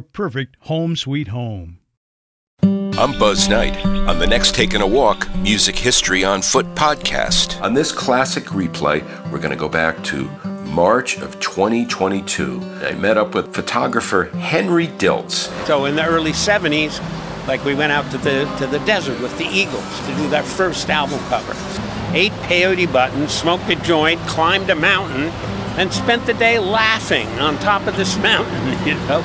perfect home sweet home. I'm Buzz Knight. On the next Taking a Walk Music History on Foot podcast. On this classic replay, we're going to go back to March of 2022. I met up with photographer Henry Diltz. So in the early 70s, like we went out to the to the desert with the Eagles to do that first album cover. Ate peyote buttons, smoked a joint, climbed a mountain, and spent the day laughing on top of this mountain, you know,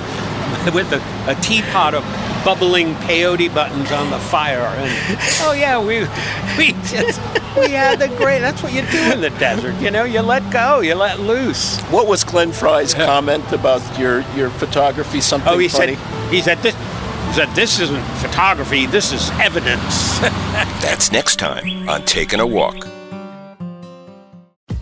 with a, a teapot of bubbling peyote buttons on the fire. And oh yeah, we we just we had the great. That's what you do in the desert, you know. You let go, you let loose. What was Glenn Frey's comment about your your photography? Something Oh, he funny? said he said this. He said, "This isn't photography. This is evidence." That's next time on Taking a Walk.